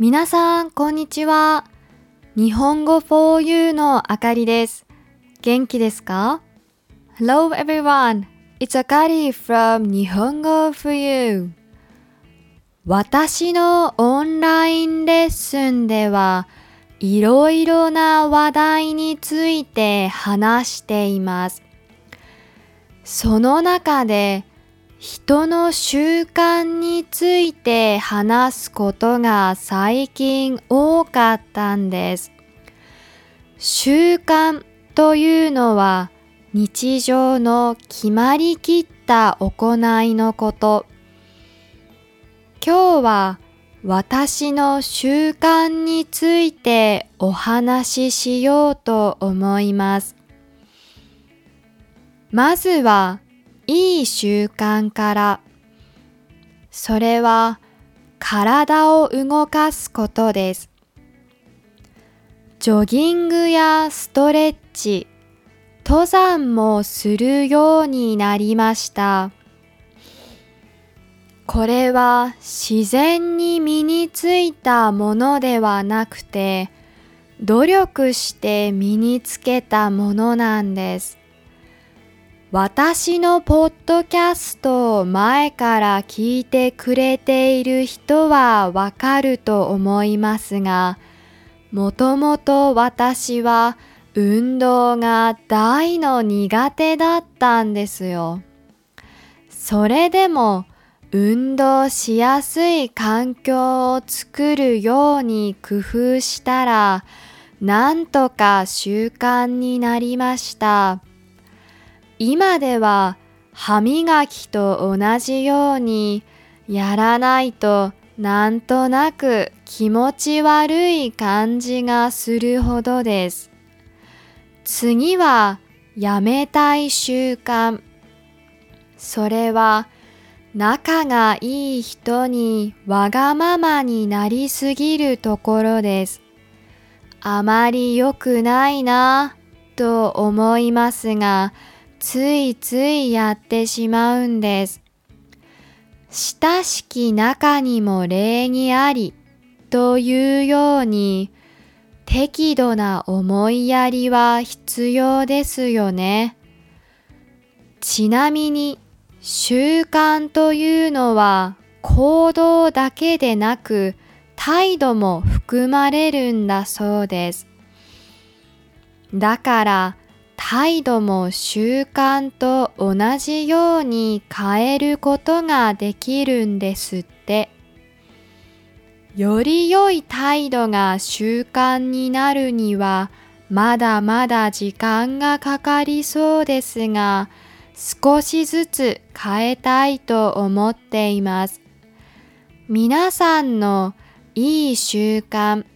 皆さん、こんにちは。日本語 for you のあかりです。元気ですか ?Hello everyone. It's Akari from 日本語 4U 私のオンラインレッスンではいろいろな話題について話しています。その中で人の習慣について話すことが最近多かったんです。習慣というのは日常の決まりきった行いのこと。今日は私の習慣についてお話ししようと思います。まずはいい習慣から。それは体を動かすことです。ジョギングやストレッチ、登山もするようになりました。これは自然に身についたものではなくて、努力して身につけたものなんです。私のポッドキャストを前から聞いてくれている人はわかると思いますが、もともと私は運動が大の苦手だったんですよ。それでも運動しやすい環境を作るように工夫したら、なんとか習慣になりました。今では歯磨きと同じようにやらないとなんとなく気持ち悪い感じがするほどです。次はやめたい習慣。それは仲がいい人にわがままになりすぎるところです。あまり良くないなと思いますが、ついついやってしまうんです。親しき中にも礼儀ありというように適度な思いやりは必要ですよね。ちなみに習慣というのは行動だけでなく態度も含まれるんだそうです。だから態度も習慣と同じように変えることができるんですって。より良い態度が習慣になるにはまだまだ時間がかかりそうですが、少しずつ変えたいと思っています。皆さんのいい習慣、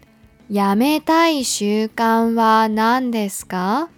やめたい習慣は何ですか？